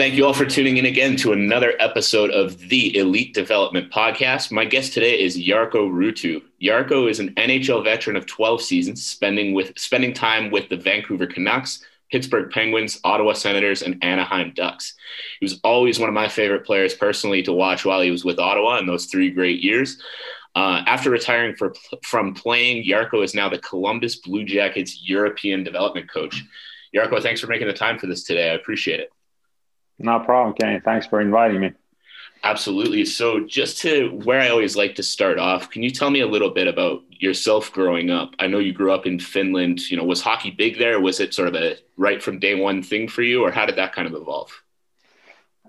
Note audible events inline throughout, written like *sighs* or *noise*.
Thank you all for tuning in again to another episode of the Elite Development Podcast. My guest today is Jarkko Ruutu. Jarkko is an NHL veteran of 12 seasons, spending with spending time with the Vancouver Canucks, Pittsburgh Penguins, Ottawa Senators, and Anaheim Ducks. He was always one of my favorite players personally to watch while he was with Ottawa in those three great years. Uh, after retiring for, from playing, Jarkko is now the Columbus Blue Jackets European development coach. Jarkko, thanks for making the time for this today. I appreciate it. No problem, Kenny. Thanks for inviting me. Absolutely. So, just to where I always like to start off, can you tell me a little bit about yourself growing up? I know you grew up in Finland. You know, was hockey big there? Was it sort of a right from day one thing for you, or how did that kind of evolve?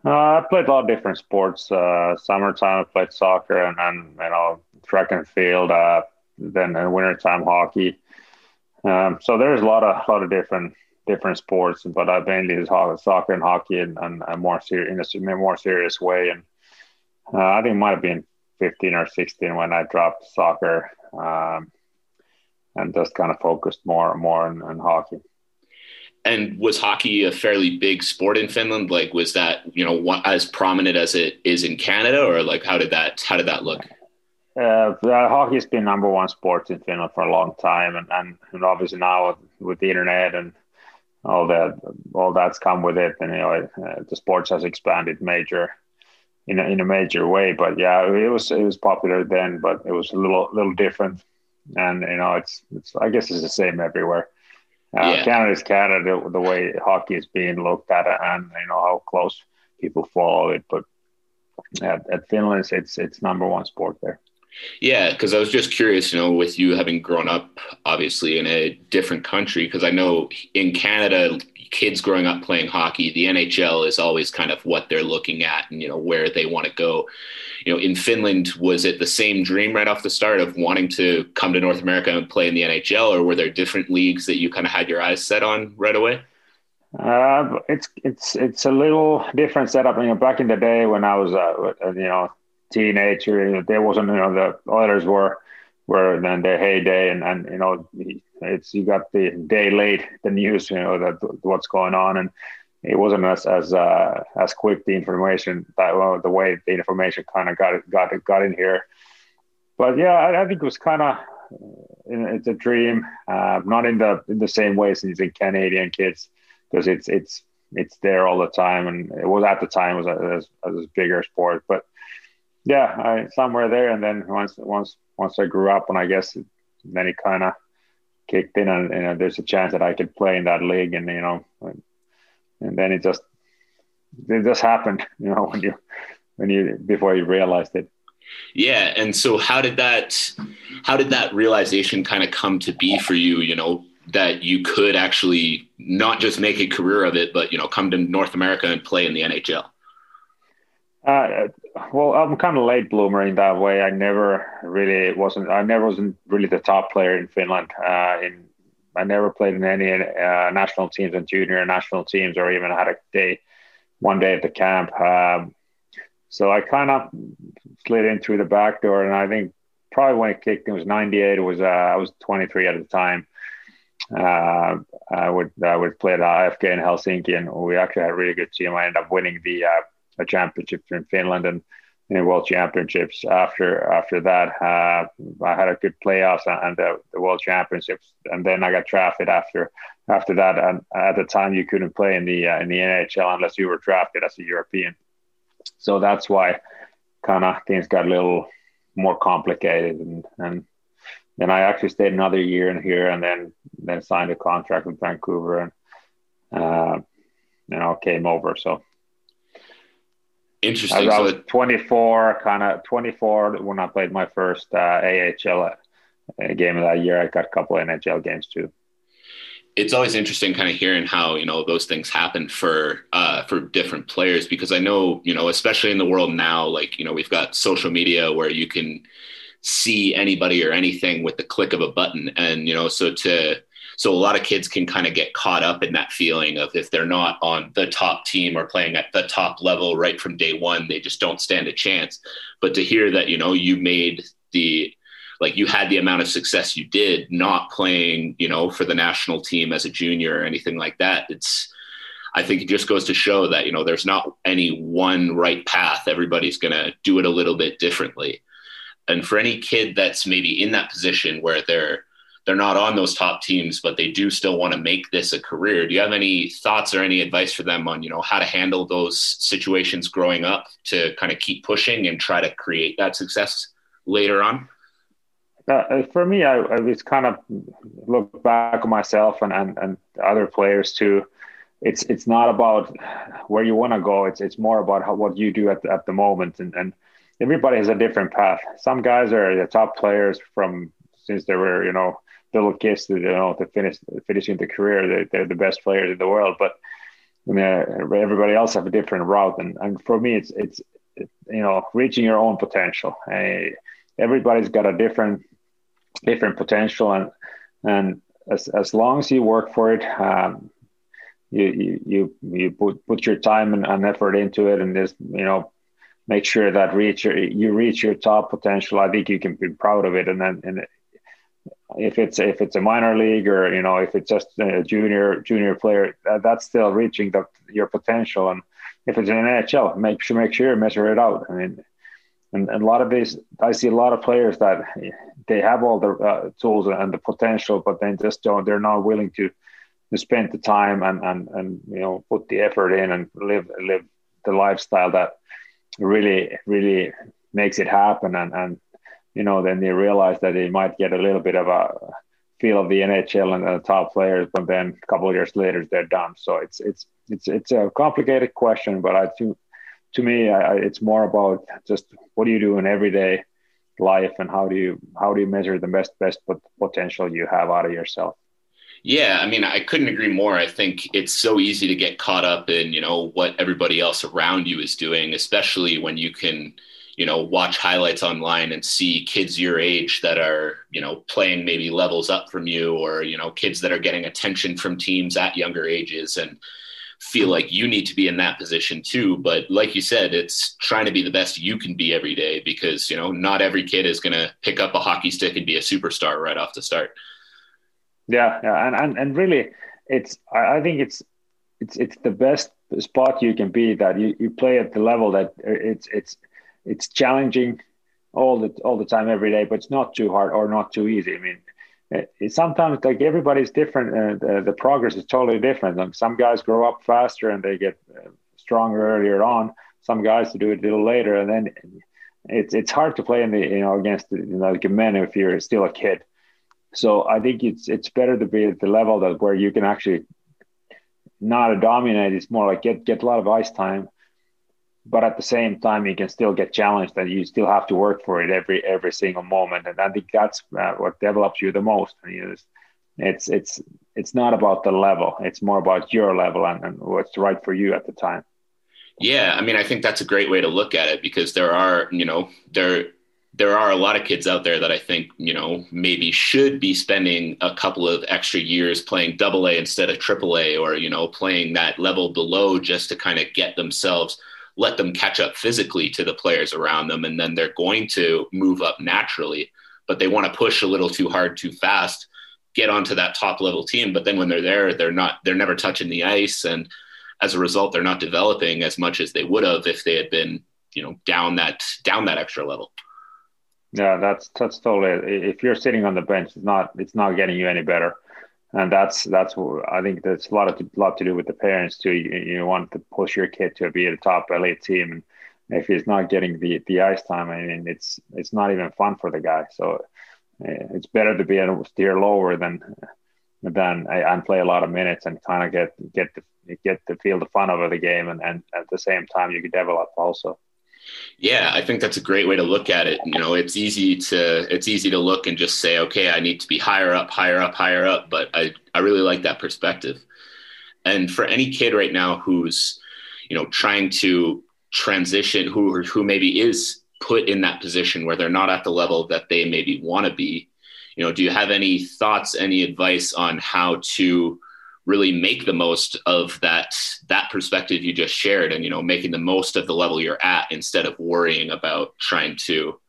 Uh, I played a lot of different sports. Uh, summertime, I played soccer, and then you know track and field. Uh, then in wintertime, hockey. Um, so there's a lot of a lot of different different sports, but I mainly is soccer and hockey, and, and, and more ser- in a more serious way. And uh, I think it might have been 15 or 16 when I dropped soccer um, and just kind of focused more and more on, on hockey. And was hockey a fairly big sport in Finland? Like, was that you know as prominent as it is in Canada, or like how did that how did that look? Uh, hockey has been number one sport in Finland for a long time, and, and, and obviously now with the internet and all that all that's come with it, and you know uh, the sports has expanded major in a, in a major way. But yeah, it was it was popular then, but it was a little little different, and you know it's it's I guess it's the same everywhere. Uh, yeah. Canada is Canada, the way hockey is being looked at, and you know how close people follow it. But at, at Finland, it's it's number one sport there. Yeah, because I was just curious, you know, with you having grown up obviously in a different country, because I know in Canada, kids growing up playing hockey, the NHL is always kind of what they're looking at and, you know, where they want to go. You know, in Finland, was it the same dream right off the start of wanting to come to North America and play in the NHL, or were there different leagues that you kind of had your eyes set on right away? Uh, it's it's it's a little different setup. You know, back in the day when I was, uh, you know, teenager. There wasn't, you know, the Oilers were were then their heyday, and and you know, it's you got the day late the news, you know, that what's going on, and it wasn't as as uh, as quick the information that well, the way the information kind of got got got in here. But yeah, I, I think it was kind of it's a dream, uh, not in the in the same way since in Canadian kids, because it's it's it's there all the time, and it was at the time it was a, a, a bigger sport, but yeah, I, somewhere there. And then once once once I grew up, and I guess then it kind of kicked in, and you know, there's a chance that I could play in that league, and you know, and then it just it just happened, *laughs* you know, when you when you before you realized it. Yeah, and so how did that how did that realization kind of come to be for you? You know, that you could actually not just make a career of it, but you know, come to North America and play in the NHL. Uh, well, I'm kind of late bloomer in that way. I never really wasn't. I never wasn't really the top player in Finland. Uh, in I never played in any uh, national teams and junior national teams, or even had a day, one day at the camp. Um, so I kind of slid in through the back door, and I think probably when it kicked, it was '98. It was uh, I was 23 at the time. Uh, I would I would play at IFK in Helsinki, and we actually had a really good team. I ended up winning the uh, a championship in Finland and in World Championships. After after that, uh, I had a good playoffs and the, the, World Championships, and then I got drafted after after that. And at the time, you couldn't play in the uh, in the NHL unless you were drafted as a European. So that's why kind of things got a little more complicated, and and then I actually stayed another year in here, and then then signed a contract with Vancouver, and uh, you know came over. So Interesting. I was 24, kind of 24 when I played my first uh, AHL uh, game of that year. I got a couple NHL games too. It's always interesting, kind of hearing how you know those things happen for uh, for different players because I know you know especially in the world now, like you know we've got social media where you can see anybody or anything with the click of a button, and you know so to So a lot of kids can kind of get caught up in that feeling of if they're not on the top team or playing at the top level right from day one, they just don't stand a chance. But to hear that, you know, you made the like you had the amount of success you did not playing, you know, for the national team as a junior or anything like that. It's I think it just goes to show that, you know, there's not any one right path. Everybody's going to do it a little bit differently. And for any kid that's maybe in that position where they're they're not on those top teams, but they do still want to make this a career. Do you have any thoughts or any advice for them on, you know, how to handle those situations growing up to kind of keep pushing and try to create that success later on? Uh, for me, I, I kind of look back on myself and, and, and other players too. It's it's not about where you want to go. It's it's more about how, what you do at at the moment. And, and everybody has a different path. Some guys are the top players from since they were you know little kids to you know to finish finishing the career. They're, they're the best players in the world. But I mean, everybody else have a different route. And and for me, it's it's you know reaching your own potential. everybody's got a different different potential and and as, as long as you work for it um, you, you you you put put your time and, and effort into it and just you know make sure that reach your, you reach your top potential i think you can be proud of it and then and if it's if it's a minor league or you know if it's just a junior junior player that, that's still reaching the, your potential. And if it's an nhl make sure make sure you measure it out. I mean and, and, a lot of these i see a lot of players that they have all the uh, tools and the potential but then just don't they're not willing to to spend the time and and and you know put the effort in and live live the lifestyle that really really makes it happen. And and you know then they realize that they might get a little bit of a feel of the NHL and the top players, but then a couple of years later they're done. So it's it's it's it's a complicated question, but I think to me, I, it's more about just what do you do in everyday life and how do you how do you measure the best best potential you have out of yourself. Yeah, I mean, I couldn't agree more. I think it's so easy to get caught up in, you know, what everybody else around you is doing, especially when you can, you know, watch highlights online and see kids your age that are, you know, playing maybe levels up from you or, you know, kids that are getting attention from teams at younger ages. And feel like you need to be in that position too. But like you said, it's trying to be the best you can be every day because, you know, not every kid is going to pick up a hockey stick and be a superstar right off the start. Yeah. yeah. And, and, and really it's, I think it's, it's, it's the best spot you can be that you, you play at the level that uh, it's, it's, it's challenging all the, all the time, every day, but it's not too hard or not too easy. I mean, it's sometimes like everybody's different uh, the progress is totally different. Like some guys grow up faster and they get uh, stronger earlier on. Some guys to do it a little later and then it's it's hard to play in the you know against you know, like men if you're still a kid. So i think it's it's better to be at the level that where you can actually not dominate. It's more like get get a lot of ice time but at the same time you can still get challenged and you still have to work for it every every single moment. And i think that's uh, what develops you the most. It's, it's it's it's not about the level. It's more about your level and, and what's right for you at the time. Yeah i mean i think that's a great way to look at it because there are you know there there are a lot of kids out there that I think, you know, maybe should be spending a couple of extra years playing double A instead of triple A or, you know, playing that level below just to kind of get themselves let them catch up physically to the players around them, and then they're going to move up naturally. But they want to push a little too hard, too fast, get onto that top level team. But then when they're there, they're not, they're never touching the ice, and as a result, they're not developing as much as they would have if they had been, you know, down that down that extra level. Yeah, that's that's totally. If you're sitting on the bench, it's not it's not getting you any better and that's that's what I think that's a lot of lot to do with the parents too. You, you want to push your kid to be a top elite team, and if he's not getting the the ice time, I mean, it's it's not even fun for the guy. So eh, it's better to be a steer lower than than and play a lot of minutes and kind of get get the get to feel the fun of the game, and, and at the same time you can develop also. Yeah, I think that's a great way to look at it. You know, it's easy to it's easy to look and just say, okay, I need to be higher up, higher up, higher up. But I I really like that perspective. And for any kid right now who's you know trying to transition, who who maybe is put in that position where they're not at the level that they maybe want to be, you know, do you have any thoughts, any advice on how to really make the most of that that perspective you just shared and you know making the most of the level you're at instead of worrying about trying to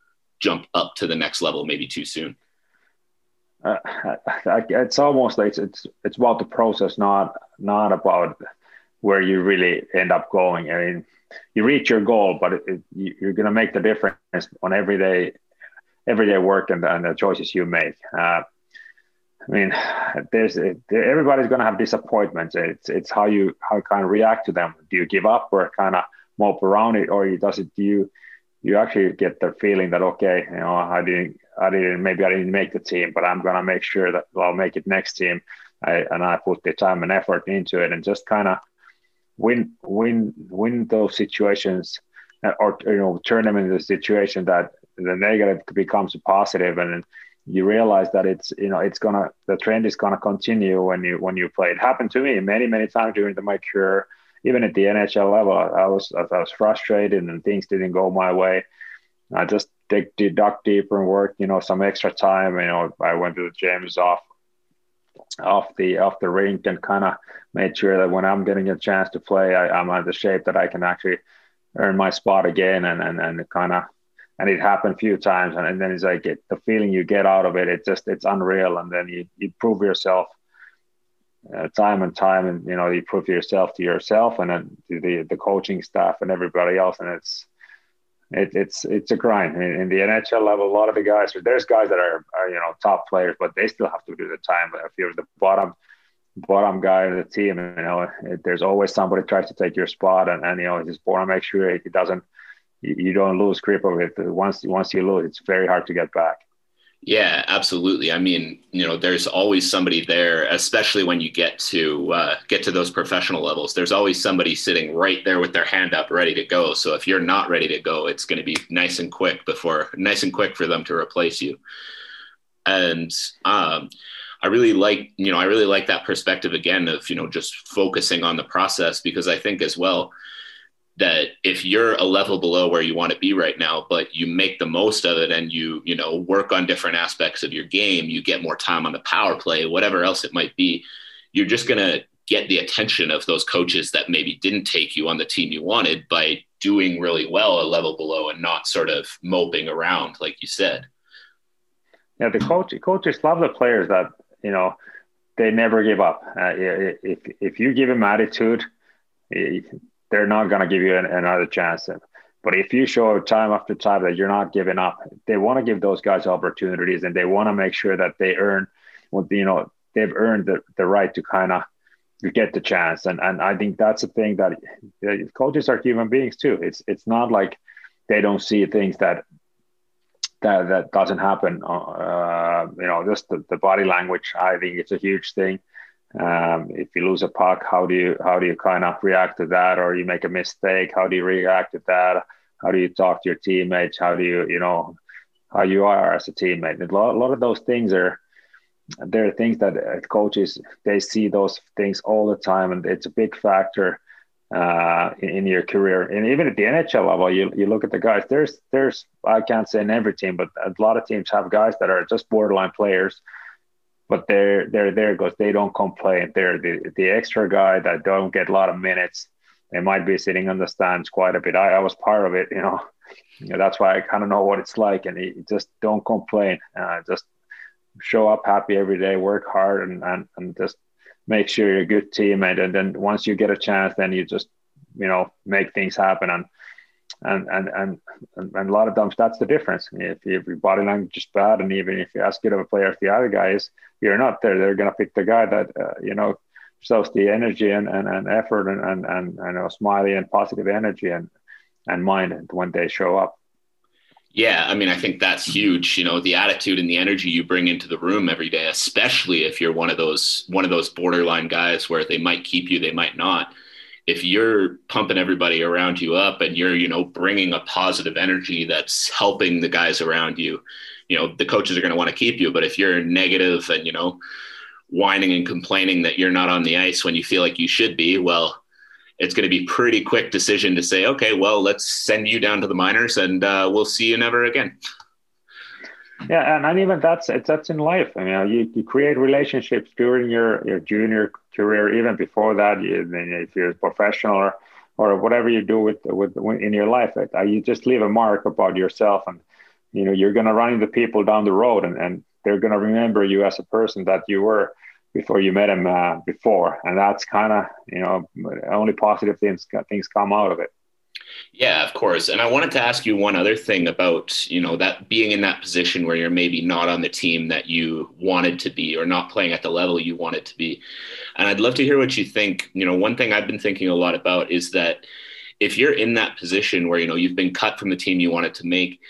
jump up to the next level maybe too soon. Uh, it's almost like it's it's about the process not not about where you really end up going. I mean you reach your goal but it, it, you're going to make the difference on everyday everyday work and, and the choices you make. Uh, I mean, there's everybody's going to have disappointments. It's it's how you how you kind of react to them. Do you give up or kind of mope around it, or does it? Do you you actually get the feeling that okay, you know, I didn't I didn't maybe I didn't make the team, but I'm going to make sure that I'll make it next team, I, and I put the time and effort into it, and just kind of win win win those situations, or you know, turn them into a situation that the negative becomes a positive, and you realize that it's you know it's gonna the trend is gonna continue when you when you play. It happened to me many many times during the, my career, even at the NHL level. I was I was frustrated and things didn't go my way. I just dig, dug deeper and work, you know, some extra time. You know, I went to the gyms off off the off the rink and kind of made sure that when I'm getting a chance to play, I, I'm at the shape that I can actually earn my spot again and and, and kind of and it happened a few times and, and then it's like it, the feeling you get out of it it just it's unreal and then you, you prove yourself uh, time and time and you know you prove yourself to yourself and then to the the coaching staff and everybody else and it's it, it's it's a grind in, in, the NHL level. A lot of the guys, there's guys that are, are, you know top players, but they still have to do the time. But if you're the bottom bottom guy of the team, you know it, there's always somebody tries to take your spot, and, and you know just want to make sure it doesn't you don't lose grip of it. Once once you lose, it's very hard to get back. Yeah, absolutely. I mean, you know, there's always somebody there, especially when you get to uh, get to those professional levels. There's always somebody sitting right there with their hand up, ready to go. So if you're not ready to go, it's going to be nice and quick before nice and quick for them to replace you. And um, I really like, you know, I really like that perspective again of you know just focusing on the process because I think as well that if you're a level below where you want to be right now but you make the most of it and you you know work on different aspects of your game you get more time on the power play whatever else it might be you're just going to get the attention of those coaches that maybe didn't take you on the team you wanted by doing really well a level below and not sort of moping around like you said. Yeah the coach coaches love the players that you know they never give up. Uh, if if you give them attitude they're not going to give you an, another chance. But if you show time after time that you're not giving up, they want to give those guys opportunities and they want to make sure that they earn what you know they've earned the, the right to kind of get the chance. And and I think that's the thing that coaches are human beings too. It's it's not like they don't see things that that that doesn't happen. Uh, you know, just the, the body language. I think it's a huge thing. Um, if you lose a puck, how do you how do you kind of react to that, or you make a mistake? How do you react to that? How do you talk to your teammates? How do you you know how you are as a teammate? a lot, a lot of those things are there are things that uh, coaches they see those things all the time, and it's a big factor uh, in, in, your career. And even at the NHL level, you you look at the guys. There's there's I can't say in every team, but a lot of teams have guys that are just borderline players but they're they're there because they don't complain. They're the, the extra guy that don't get a lot of minutes. They might be sitting on the stands quite a bit. I, I was part of it, you know. You know that's why I kind of know what it's like. And he, just don't complain. Uh, just show up happy every day, work hard, and, and, and just make sure you're a good teammate. And then once you get a chance, then you just you know make things happen. And and and and and, a lot of times that's the difference. If, if your body language is bad, and even if you ask good of a player as the other guy is, you're not there. They're to pick the guy that uh, you know shows the energy and, and, and effort and and and, and know, smiley and positive energy and and mind when they show up. Yeah, I mean, I think that's huge. You know, the attitude and the energy you bring into the room every day, especially if you're one of those one of those borderline guys where they might keep you, they might not if you're pumping everybody around you up and you're you know bringing a positive energy that's helping the guys around you you know the coaches are going to want to keep you. But if you're negative and you know whining and complaining that you're not on the ice when you feel like you should be well it's going to be pretty quick decision to say okay well let's send you down to the minors and uh, we'll see you never again Yeah, and, and even that's that's in life. I mean, you, you create relationships during your, your junior career, even before that. You, if you're a professional or, or whatever you do with with in your life, you just leave a mark about yourself, and you know you're to run into people down the road, and, and they're to remember you as a person that you were before you met them uh, before, and that's kind of you know only positive things things come out of it. Yeah, of course. And I wanted to ask you one other thing about, you know, that being in that position where you're maybe not on the team that you wanted to be or not playing at the level you wanted to be. And I'd love to hear what you think. You know, one thing I've been thinking a lot about is that if you're in that position where, you know, you've been cut from the team you wanted to make,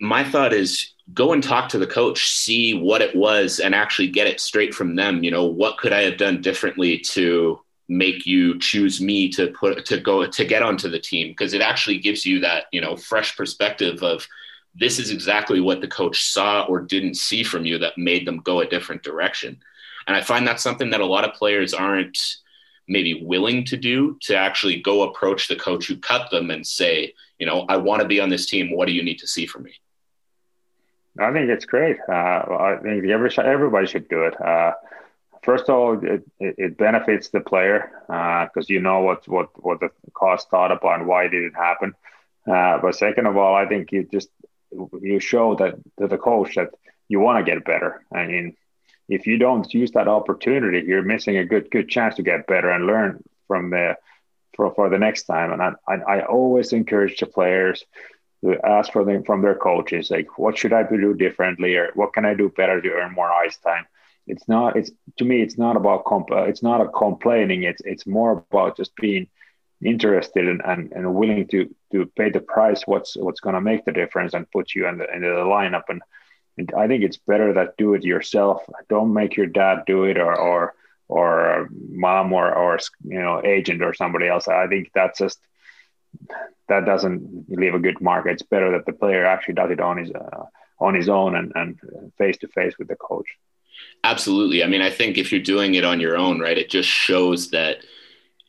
my thought is go and talk to the coach, see what it was and actually get it straight from them. You know, what could I have done differently to make you choose me to put to go to get onto the team. Because it actually gives you that you know fresh perspective of this is exactly what the coach saw or didn't see from you that made them go a different direction. And i find that's something that a lot of players aren't maybe willing to do to actually go approach the coach who cut them and say you know i want to be on this team. What do you need to see from me? I think it's great. Uh, i think everybody should do it. Uh, first of all, it, it benefits the player because uh, you know what, what, what the cost thought about and why did it happen. Uh, but second of all, I think you just you show that to the coach that you want to get better. I mean, if you don't use that opportunity, you're missing a good good chance to get better and learn from the for, for the next time. And I, I, I always encourage the players to ask for them from their coaches, like, what should I do differently, or what can I do better to earn more ice time? It's not it's to me it's not about comp uh, it's not a complaining. It's it's more about just being interested and, and, and willing to to pay the price what's what's going to make the difference and put you in the, in the lineup. And, and I think it's better that do it yourself. Don't make your dad do it or or or mom or or you know agent or somebody else. I think that's just that doesn't leave a good mark. It's better that the player actually does it on his uh, on his own and and face to face with the coach Absolutely. I mean, I think if you're doing it on your own, right, it just shows that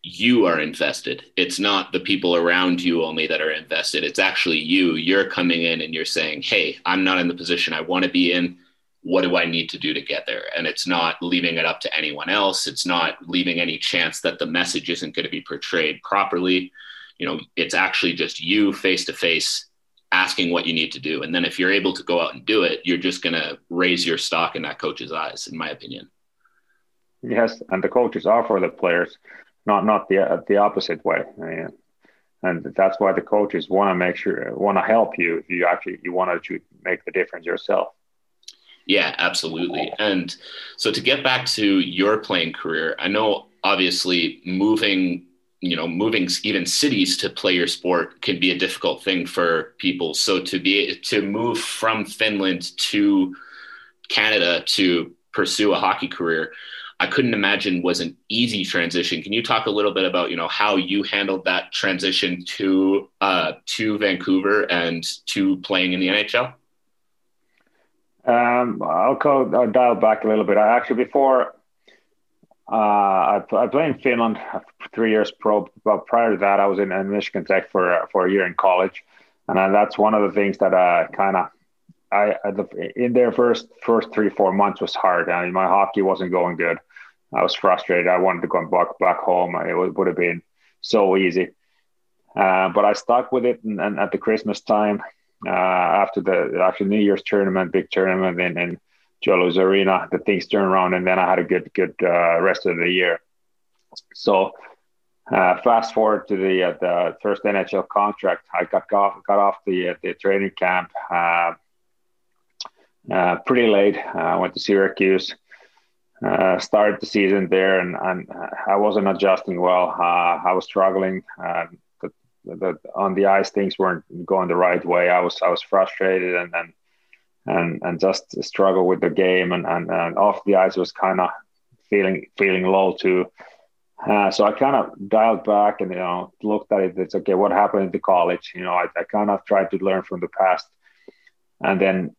you are invested. It's not the people around you only that are invested. It's actually you. You're coming in and you're saying, hey, I'm not in the position I want to be in. What do I need to do to get there? And it's not leaving it up to anyone else. It's not leaving any chance that the message isn't going to be portrayed properly. You know, it's actually just you face to face asking what you need to do. And then if you're able to go out and do it, you're just going to raise your stock in that coach's eyes, in my opinion. Yes, and the coaches are for the players, not not the uh, the opposite way. I mean, and that's why the coaches want to make sure want to help you if you actually you want to make the difference yourself. Yeah, absolutely. And so to get back to your playing career, I know obviously moving you know moving even cities to play your sport can be a difficult thing for people. So to be to move from finland to canada to pursue a hockey career i couldn't imagine was an easy transition. Can you talk a little bit about you know how you handled that transition to uh, to vancouver and to playing in the nhl um, I'll, call, I'll dial back a little bit. I actually before uh, I, I played in Finland three years pro, but prior to that, I was in, in Michigan Tech for for a year in college, and I, that's one of the things that uh, kind of I, I in their first first three four months was hard. I mean, my hockey wasn't going good. I was frustrated. I wanted to go back back home. It would, would have been so easy, uh, but I stuck with it. And, and at the Christmas time, uh, after the after New Year's tournament, big tournament in, in Joe Louis Arena, the things turned around, and then I had a good good uh, rest of the year. So uh, fast forward to the uh, the first NHL contract, I got off got off the uh, the training camp uh, uh, pretty late. I went to Syracuse, started the season there, and, and I wasn't adjusting well. I was struggling. The, the, on the ice, things weren't going the right way. I was I was frustrated and and and, and just struggle with the game, and, and, and off the ice was kind of feeling feeling low too. Uh, so I kind of dialed back and you know looked at it. It's okay. What happened in the college? You know, I, I kind of tried to learn from the past, and then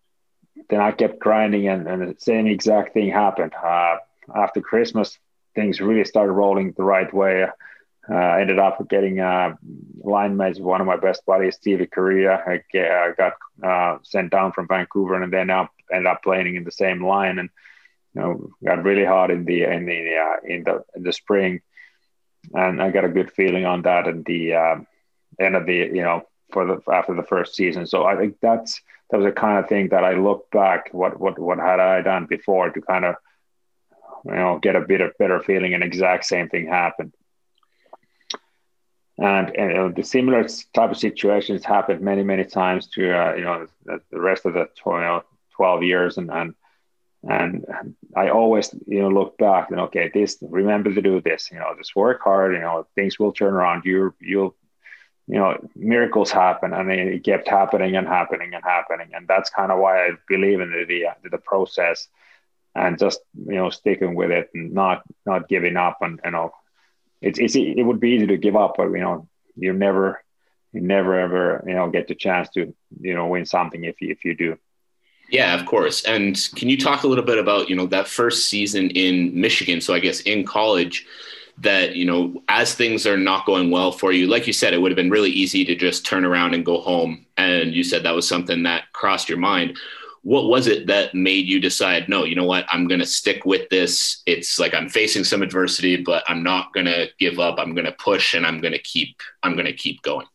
then I kept grinding, and, and the same exact thing happened. Uh, after Christmas, things really started rolling the right way. Uh, ended up getting uh, line mates with one of my best buddies, Stevie Kariya. I, I got uh, sent down from Vancouver and then up ended up playing in the same line and you know got really hot in the in the uh, in the in the spring, and I got a good feeling on that at the uh, end of the you know for the after the first season. So I think that's that was the kind of thing that I look back what what what had I done before to kind of you know get a bit of better feeling and exact same thing happened and, and you know, the similar type of situations happened many many times to uh, you know the, rest of the 12, 12 years. And and and I always you know look back and okay this remember to do this you know just work hard you know things will turn around. You you'll you know miracles happen and it kept happening and happening and happening. And that's kind of why I believe in the the, the process and just you know sticking with it and not not giving up and you know it's, it's it would be easy to give up, but you know you never you never ever you know get the chance to you know win something if you if you do. Yeah, of course. And can you talk a little bit about you know that first season in Michigan? So I guess in college that you know as things are not going well for you like you said it would have been really easy to just turn around and go home and you said that was something that crossed your mind what was it that made you decide no you know what i'm going to stick with this. It's like i'm facing some adversity but i'm not going to give up. I'm going to push and i'm going to keep i'm going to keep going?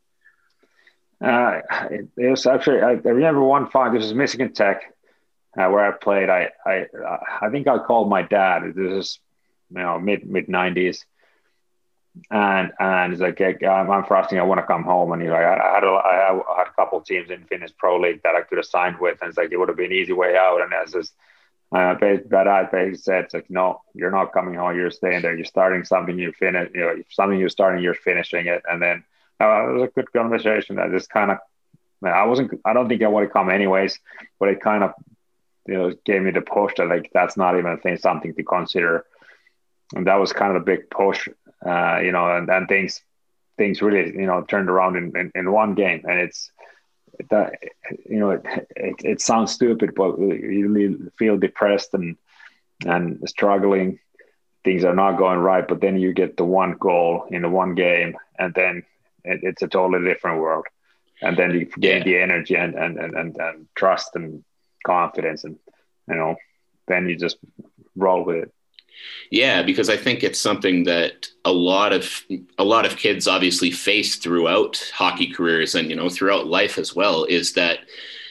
Uh, it, it, was actually I, I, remember one fight this was michigan tech uh, where i played. I i i think i called my dad. This is you know mid mid 90s and and he's like, I'm, I'm frustrating. I want to come home. And he's like, I, had a, I had a couple teams in Finnish Pro League that I could have signed with, and it's like it would have been an easy way out. And as just uh, but I basically said, it's like, no, you're not coming home. You're staying there. You're starting something. You finish. You know, something you're starting. You're finishing it. And then uh, it was a good conversation. I just kind of, I wasn't. I don't think I would have come anyways, but it kind of, you know, gave me the push that like that's not even a thing, something to consider. And that was kind of a big push uh, you know, and, and things things really you know turned around in, in, in one game, and it's that you know it, it, it sounds stupid, but you really feel depressed and and struggling. Things are not going right, but then you get the one goal in the one game, and then it, it's a totally different world. And then you gain yeah. the energy and, and, and, and, and trust and confidence, and you know, then you just roll with it. Yeah, because I think it's something that a lot of a lot of kids obviously face throughout hockey careers and you know throughout life as well is that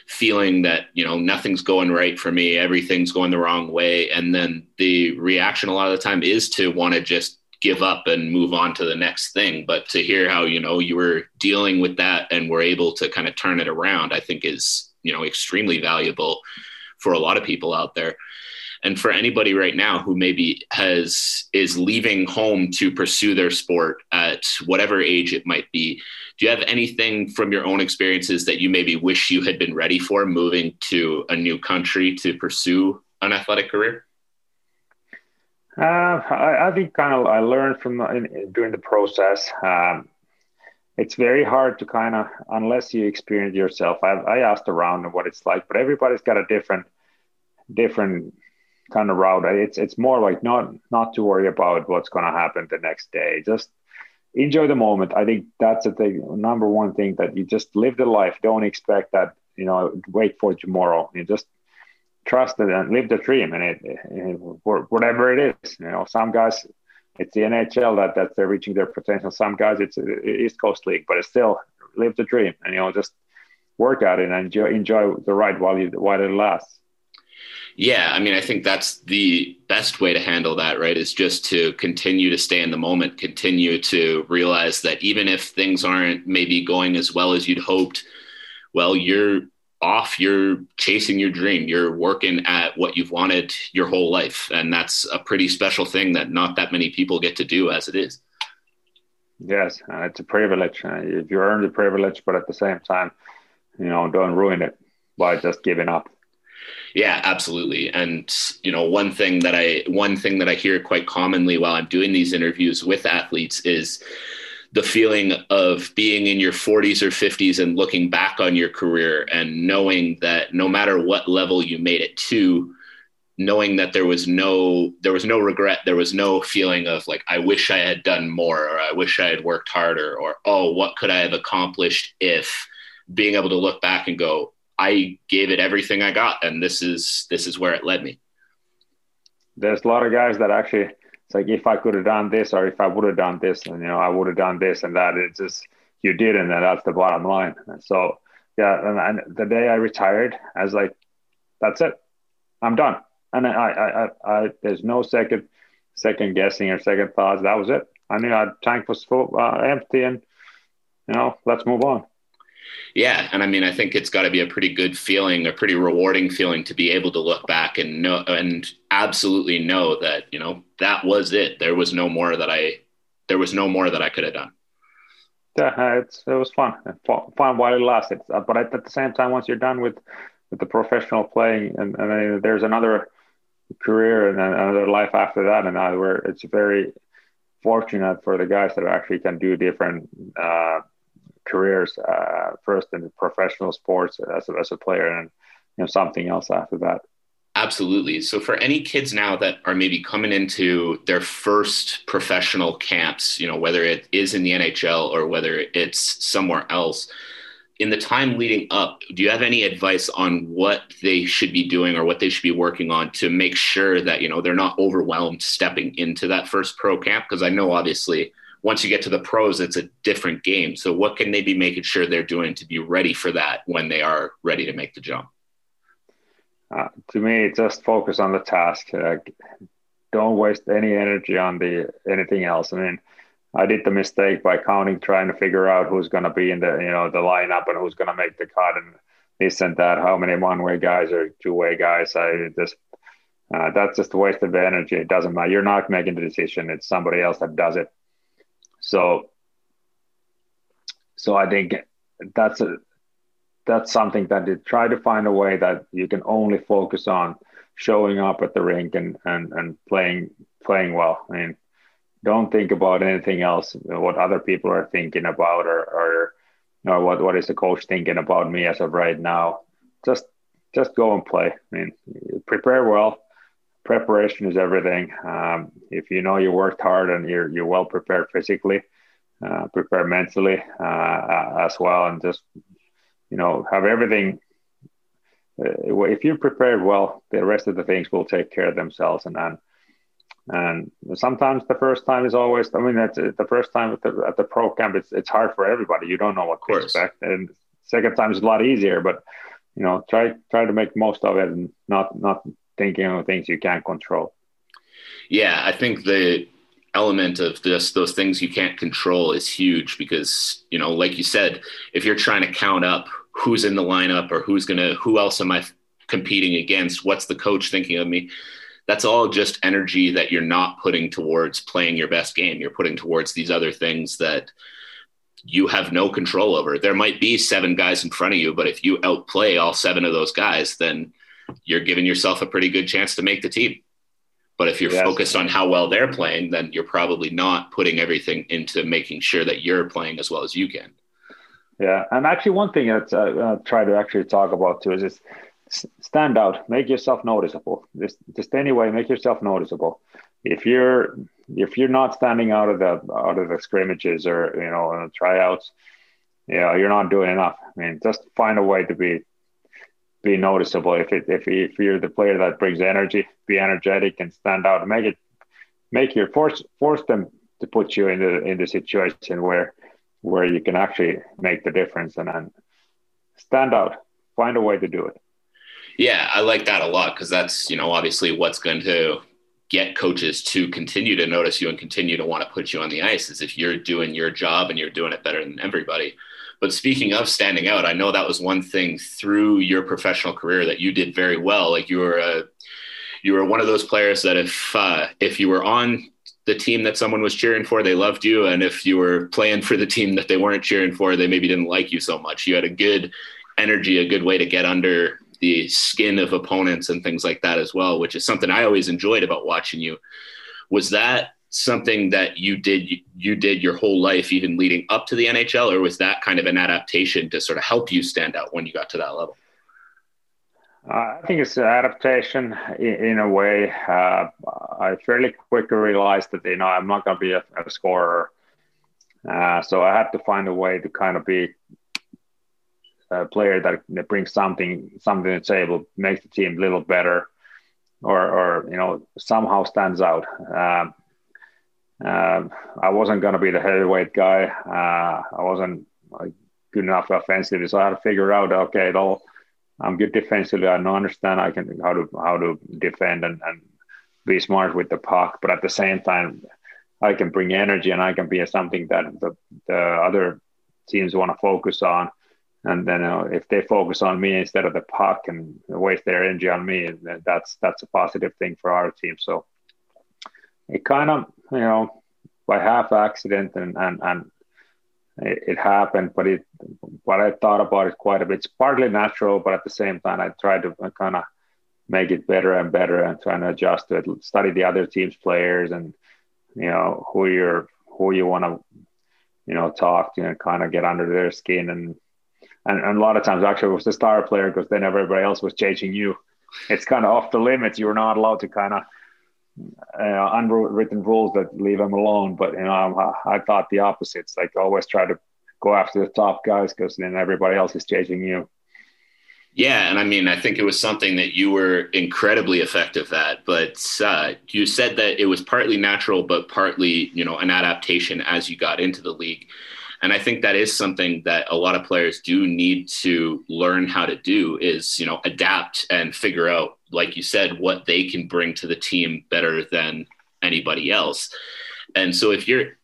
feeling that you know nothing's going right for me, everything's going the wrong way and then the reaction a lot of the time is to want to just give up and move on to the next thing. But to hear how you know you were dealing with that and were able to kind of turn it around I think is you know extremely valuable for a lot of people out there and for anybody right now who maybe has is leaving home to pursue their sport at whatever age it might be do you have anything from your own experiences that you maybe wish you had been ready for moving to a new country to pursue an athletic career uh, I, I, think kind of I learned from in, during the process. Um, it's very hard to kind of unless you experience yourself. I, I asked around what it's like, but everybody's got a different different kind of route. It's it's more like not not to worry about what's going to happen the next day. Just enjoy the moment. I think that's the thing, number one thing that you just live the life. Don't expect that you know wait for tomorrow. You just trust it and live the dream. And it, it whatever it is, you know, some guys it's the NHL that that they're reaching their potential. Some guys it's East Coast League, but it's still live the dream and you know just work at it and enjoy enjoy the ride while you while it lasts. Yeah, I mean, I think that's the best way to handle that, right? Is just to continue to stay in the moment, continue to realize that even if things aren't maybe going as well as you'd hoped, well, you're off, you're chasing your dream, you're working at what you've wanted your whole life. And that's a pretty special thing that not that many people get to do as it is. Yes, uh, it's a privilege. Uh, if you earn the privilege, but at the same time, you know, don't ruin it by just giving up. Yeah, absolutely. And you know, one thing that I one thing that I hear quite commonly while I'm doing these interviews with athletes is the feeling of being in your 40s or 50s and looking back on your career and knowing that no matter what level you made it to, knowing that there was no there was no regret there was no feeling of like i wish i had done more or i wish i had worked harder or oh what could i have accomplished if being able to look back and go i gave it everything i got and this is this is where it led me there's a lot of guys that actually it's like if i could have done this or if i would have done this and you know i would have done this and that it's just you didn't and that's the bottom line so yeah and, and the day i retired i was like that's it i'm done and I, I, I, I, there's no second, second guessing or second thoughts. That was it. I knew our tank was full, uh, empty, and you know, let's move on. Yeah, and I mean, I think it's got to be a pretty good feeling, a pretty rewarding feeling to be able to look back and know and absolutely know that you know that was it. There was no more that I, there was no more that I could have done. Yeah, it's it was fun, fun while it lasted. But at the same time, once you're done with with the professional playing, and, and there's another career and another life after that. And I where it's very fortunate for the guys that actually can do different uh, careers uh, first in professional sports as a, as a player and you know something else after that. Absolutely. So for any kids now that are maybe coming into their first professional camps, you know, whether it is in the NHL or whether it's somewhere else, in the time leading up, do you have any advice on what they should be doing or what they should be working on to make sure that you know they're not overwhelmed stepping into that first pro camp? Because I know obviously once you get to the pros, it's a different game. So what can they be making sure they're doing to be ready for that when they are ready to make the jump? Uh, to me, just focus on the task. Uh, don't waste any energy on the anything else. I mean I did the mistake by counting, trying to figure out who's going to be in the you know the lineup and who's going to make the cut and this and that. How many one-way guys or two-way guys? I just uh, that's just a waste of energy. It doesn't matter. You're not making the decision. It's somebody else that does it. So, so I think that's a that's something that you try to find a way that you can only focus on showing up at the rink and and and playing playing well. I mean don't think about anything else what other people are thinking about or or what what is the coach thinking about me as of right now. Just just go and play. I mean prepare well preparation is everything um, if you know you worked hard and you're you're well prepared physically uh, prepare mentally uh, as well and just you know have everything uh, if you're prepared well the rest of the things will take care of themselves and, and and sometimes the first time is always, I mean, that's the first time at the, at the pro camp, it's, it's hard for everybody. You don't know what to expect. And second time is a lot easier, but you know, try, try to make most of it and not, not thinking of things you can't control. Yeah. I think the element of this, those things you can't control is huge because, you know, like you said, if you're trying to count up who's in the lineup or who's going to, who else am I competing against? What's the coach thinking of me? that's all just energy that you're not putting towards playing your best game. You're putting towards these other things that you have no control over. There might be seven guys in front of you, but if you outplay all seven of those guys, then you're giving yourself a pretty good chance to make the team. But if you're yes. focused on how well they're playing, then you're probably not putting everything into making sure that you're playing as well as you can. Yeah, and actually, one thing that uh, I uh, try to actually talk about too is just stand out make yourself noticeable just just anyway make yourself noticeable if you're if you're not standing out of the out of the scrimmages or you know in the tryouts you know you're not doing enough i mean just find a way to be be noticeable. If it if, if you're the player that brings energy be energetic and stand out. Make it make your force force them to put you in the in the situation where where you can actually make the difference and then stand out. Find a way to do it. Yeah, I like that a lot because that's, you know, obviously what's going to get coaches to continue to notice you and continue to want to put you on the ice is if you're doing your job and you're doing it better than everybody. But speaking of standing out, I know that was one thing through your professional career that you did very well. Like you were a, you were one of those players that if uh, if you were on the team that someone was cheering for, they loved you, and if you were playing for the team that they weren't cheering for, they maybe didn't like you so much. You had a good energy, a good way to get under the skin of opponents and things like that as well, which is something I always enjoyed about watching you. Was that something that you did you did your whole life even leading up to the NHL or was that kind of an adaptation to sort of help you stand out when you got to that level? I think it's an adaptation in, in a way. Uh, I fairly quickly realized that you know I'm not going to be a, a scorer, uh, so I had to find a way to kind of be a player that, that brings something something to the table, makes the team a little better, or or you know somehow stands out. Um, uh, I wasn't going to be the heavyweight guy. Uh, I wasn't like, good enough offensively, so I had to figure out okay, all I'm good defensively. I understand I can how to how to defend and, and be smart with the puck, but at the same time, I can bring energy and I can be something that the, the other teams want to focus on. And then uh, if they focus on me instead of the puck and waste their energy on me, that's that's a positive thing for our team. So it kind of you know by half accident and and and it, happened, but it, what I thought about it quite a bit. It's partly natural, but at the same time, I tried to kind of make it better and better and trying to adjust to it, study the other team's players and, you know, who you're, who you want to, you know, talk to and kind of get under their skin. And, and, and a lot of times actually it was the star player because then everybody else was chasing you. It's kind of off the limits. You were not allowed to kind of uh, unwritten rules that leave them alone. But you know, I, I thought the opposites. Like always try to go after the top guys because then everybody else is chasing you. Yeah, and I mean, I think it was something that you were incredibly effective at. But uh, you said that it was partly natural, but partly, you know, an adaptation as you got into the league. And I think that is something that a lot of players do need to learn how to do is, you know, adapt and figure out like you said, what they can bring to the team better than anybody else. And so if you're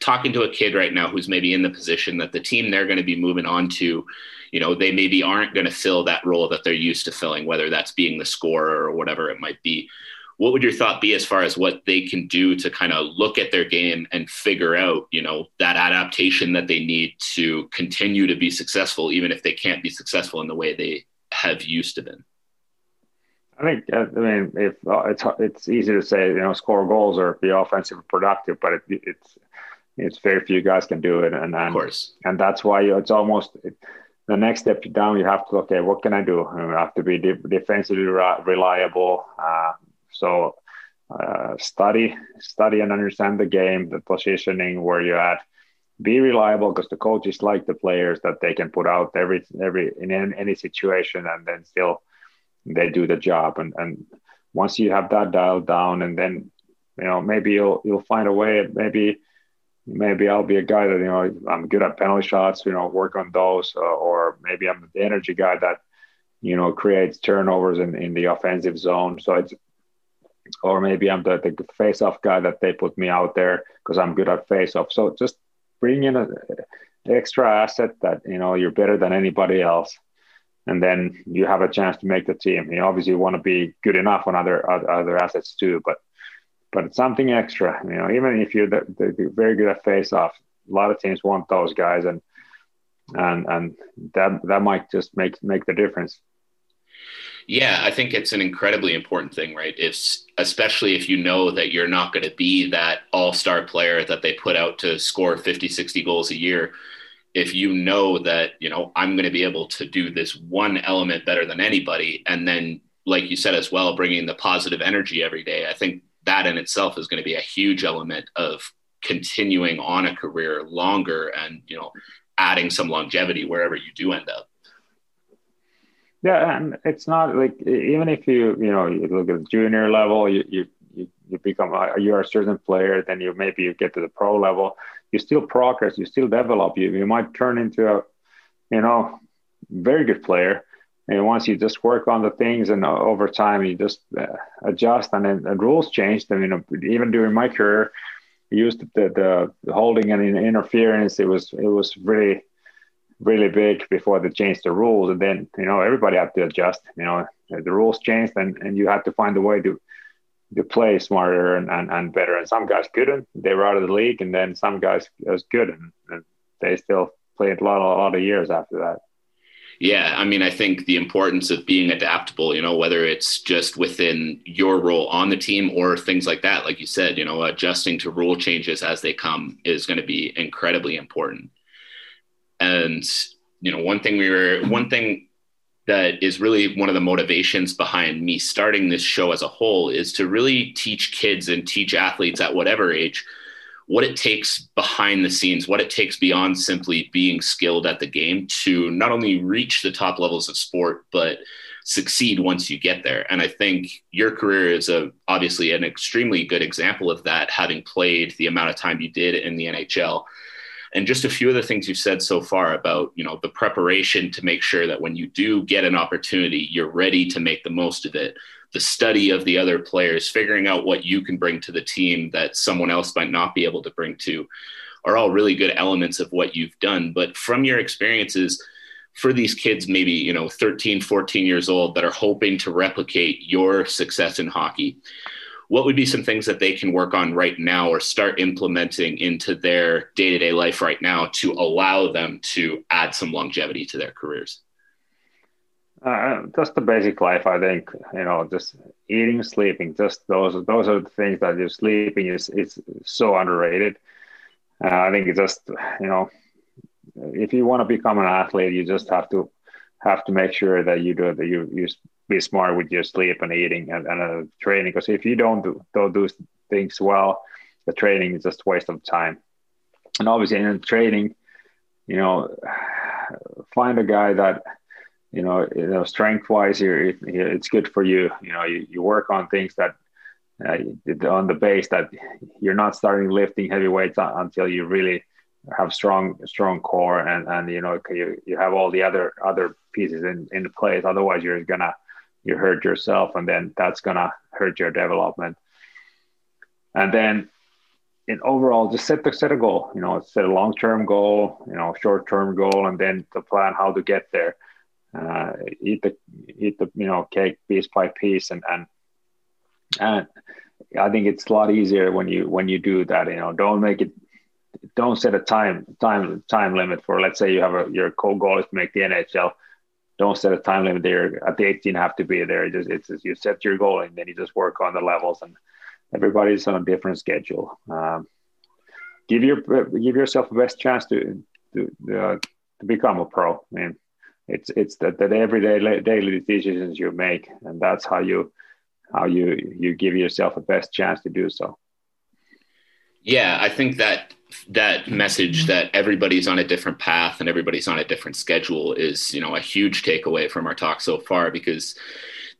talking to a kid right now who's maybe in the position that the team they're going to be moving on to, you know, they maybe aren't going to fill that role that they're used to filling, whether that's being the scorer or whatever it might be. What would your thought be as far as what they can do to kind of look at their game and figure out, you know, that adaptation that they need to continue to be successful, even if they can't be successful in the way they have used to been? I think I mean if uh, it's it's easy to say you know score goals or be offensive and productive, but it, it's it's very few guys can do it, and, and of course, and that's why it's almost it, the next step down. You have to okay, what can I do? I have to be de- defensively reliable. Uh, so uh, study study and understand the game, the positioning, where you're at. Be reliable because the coaches like the players that they can put out every every in any situation and then still they do the job. And and once you have that dialed down, and then you know maybe you'll you'll find a way. Maybe maybe I'll be a guy that you know I'm good at penalty shots. You know, work on those, uh, or maybe I'm the energy guy that you know creates turnovers in, in the offensive zone. So it's or maybe I'm the, the face-off guy that they put me out there because I'm good at face-off. So just bring in an extra asset that you know you're better than anybody else, and then you have a chance to make the team. You obviously want to be good enough on other other assets too, but but it's something extra. You know, even if you're the, the, very good at face off, a lot of teams want those guys, and and and that that might just make make the difference. Yeah, I think it's an incredibly important thing, right? If especially if you know that you're not going to be that all-star player that they put out to score 50, 60 goals a year, if you know that you know i'm going to be able to do this one element better than anybody and then like you said as well bringing the positive energy every day i think that in itself is going to be a huge element of continuing on a career longer and you know adding some longevity wherever you do end up. Yeah and it's not like even if you you know you look at junior level you you you, become a, you're a certain player then you maybe you get to the pro level you still progress, you still develop. You you might turn into a, you know, very good player. And once you just work on the things, and over time you just uh, adjust, and then the rules changed. I mean, even during my career, I used the, the holding and interference. It was it was really really big before they changed the rules, and then you know everybody had to adjust. You know, the rules changed, and and you had to find a way to to play smarter and, and, and better. And some guys couldn't; they were out of the league. And then some guys was good, and, and they still played a lot, a lot of years after that. Yeah, I mean, I think the importance of being adaptable, you know, whether it's just within your role on the team or things like that, like you said, you know, adjusting to rule changes as they come is going to be incredibly important. And, you know, one thing we were, one thing that is really one of the motivations behind me starting this show as a whole is to really teach kids and teach athletes at whatever age what it takes behind the scenes, what it takes beyond simply being skilled at the game to not only reach the top levels of sport, but succeed once you get there. And I think your career is a obviously an extremely good example of that, having played the amount of time you did in the NHL. And just a few of the things you've said so far about, you know, the preparation to make sure that when you do get an opportunity, you're ready to make the most of it the study of the other players, figuring out what you can bring to the team that someone else might not be able to bring to, are all really good elements of what you've done. But from your experiences, for these kids, maybe, you know, 13, 14 years old that are hoping to replicate your success in hockey, what would be some things that they can work on right now or start implementing into their day to day life right now to allow them to add some longevity to their careers? Uh, just the basic life, I think. You know, just eating, sleeping. Just those those are the things that you're sleeping is is so underrated. Uh, I think it's just you know, if you want to become an athlete, you just have to have to make sure that you do that you you be smart with your sleep and eating and, and uh, training. Because if you don't do don't do things well, the training is just waste of time. And obviously, in training, you know, *sighs* find a guy that you know, you know strength wise, it, it's good for you. You know, you, you work on things that uh, on the base that you're not starting lifting heavy weights until you really have strong strong core and and you know you, you have all the other other pieces in in place otherwise you're gonna you hurt yourself and then that's gonna hurt your development and then in overall just set the set a goal you know set a long-term goal you know short-term goal and then to plan how to get there uh, eat the eat the you know cake piece by piece and and and I think it's a lot easier when you when you do that. You know, don't make it. Don't set a time time time limit for. Let's say you have a your goal is to make the NHL. Don't set a time limit there. At the 18, have to be there. It just, it's just, you set your goal and then you just work on the levels. And everybody's on a different schedule. Um, give your give yourself the best chance to to, uh, to become a pro. I mean, it's it's that, that everyday daily decisions you make and that's how you how you you give yourself a best chance to do so yeah i think that that message that everybody's on a different path and everybody's on a different schedule is you know a huge takeaway from our talk so far because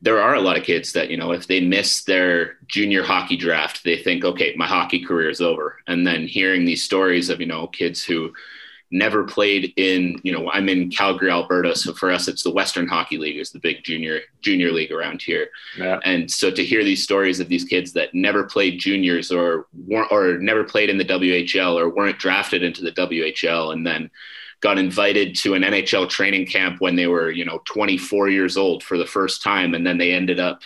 there are a lot of kids that you know if they miss their junior hockey draft they think okay my hockey career is over. And then hearing these stories of you know kids who never played in you know i'm in calgary alberta so for us it's the western hockey league is the big junior junior league around here yeah. and so to hear these stories of these kids that never played juniors or weren't or never played in the whl or weren't drafted into the whl and then got invited to an nhl training camp when they were you know 24 years old for the first time and then they ended up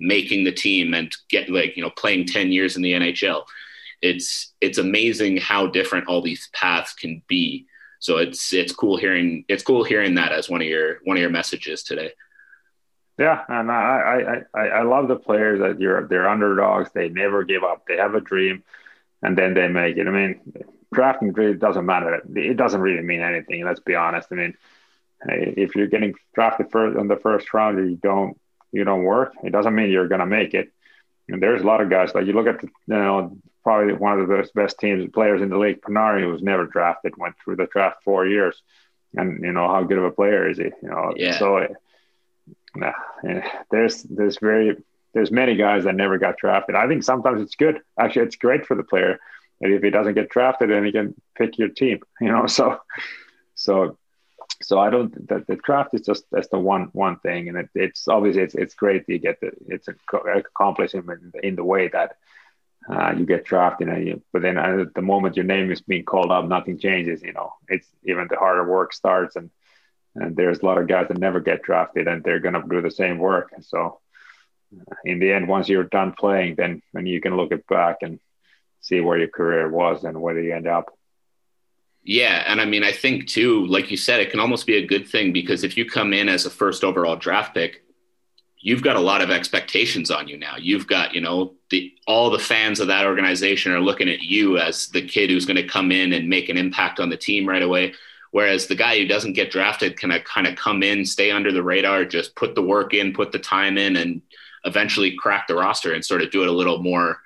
making the team and get like you know playing 10 years in the nhl it's it's amazing how different all these paths can be. So it's it's cool hearing it's cool hearing that as one of your one of your messages today. Yeah, and I I I, I love the players that you're they're underdogs. They never give up. They have a dream, and then they make it. I mean, drafting really doesn't matter. It doesn't really mean anything. Let's be honest. I mean, eh, if you're getting drafted first in the first round, you don't you don't work. It doesn't mean you're gonna make it. And there's a lot of guys like you look at the, you know probably one of the best, best teams players in the league. Panarin was never drafted, went through the draft four years, and you know how good of a player is he? You know, yeah. so eh, nah, eh, there's there's very there's many guys that never got drafted. I think sometimes it's good. Actually, it's great for the player. And if he doesn't get drafted, then he can pick your team. *laughs* You know, so so so I don't that the draft is just that's the one one thing, and it, it's obviously it's it's great you get the it's a accomplishment in, the way that uh, you get drafted, and you, but then at the moment your name is being called up, nothing changes. You know, it's even the harder work starts, and and there's a lot of guys that never get drafted, and they're gonna do the same work. And so, uh, in the end, once you're done playing, then then you can look it back and see where your career was and where you end up. Yeah, and I mean, I think too, like you said, it can almost be a good thing because if you come in as a first overall draft pick, you've got a lot of expectations on you now. You've got, you know, the all the fans of that organization are looking at you as the kid who's going to come in and make an impact on the team right away. Whereas the guy who doesn't get drafted can uh, kind of come in, stay under the radar, just put the work in, put the time in, and eventually crack the roster and sort of do it a little more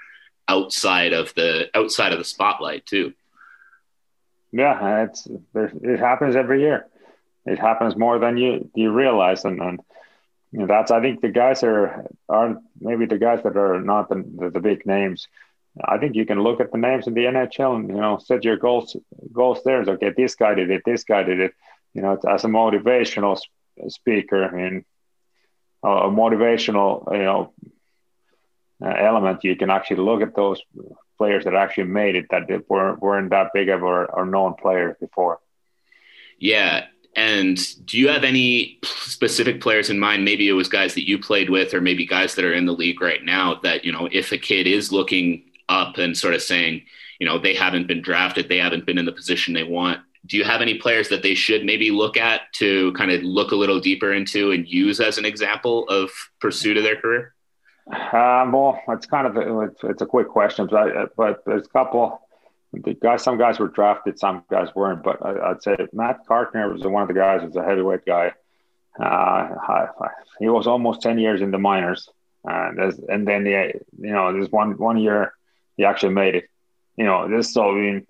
outside of the outside of the spotlight too. Yeah, it's it happens every year. It happens more than you you realize, and, and you know, that's I think the guys are are maybe the guys that are not the, the, the big names. I think you can look at the names in the NHL and you know set your goals goals there. Okay, this guy did it, this guy did it. You know, as a motivational speaker, mean, a motivational you know element, you can actually look at those players that actually made it that weren't weren't that big of or, or known players before. Yeah, and do you have any specific players in mind? Maybe it was guys that you played with, or maybe guys that are in the league right now. That you know, if a kid is looking up and sort of saying, you know, they haven't been drafted, they haven't been in the position they want. Do you have any players that they should maybe look at to kind of look a little deeper into and use as an example of pursuit of their career? Um, well, it's kind of a, it's, a quick question, but, but there's a couple the guys, some guys were drafted, some guys weren't. But I, would say Matt Carkner was one of the guys. Was a heavyweight guy. Uh, he was almost ten years in the minors, and and then the, you know this one one year he actually made it. You know this so I mean,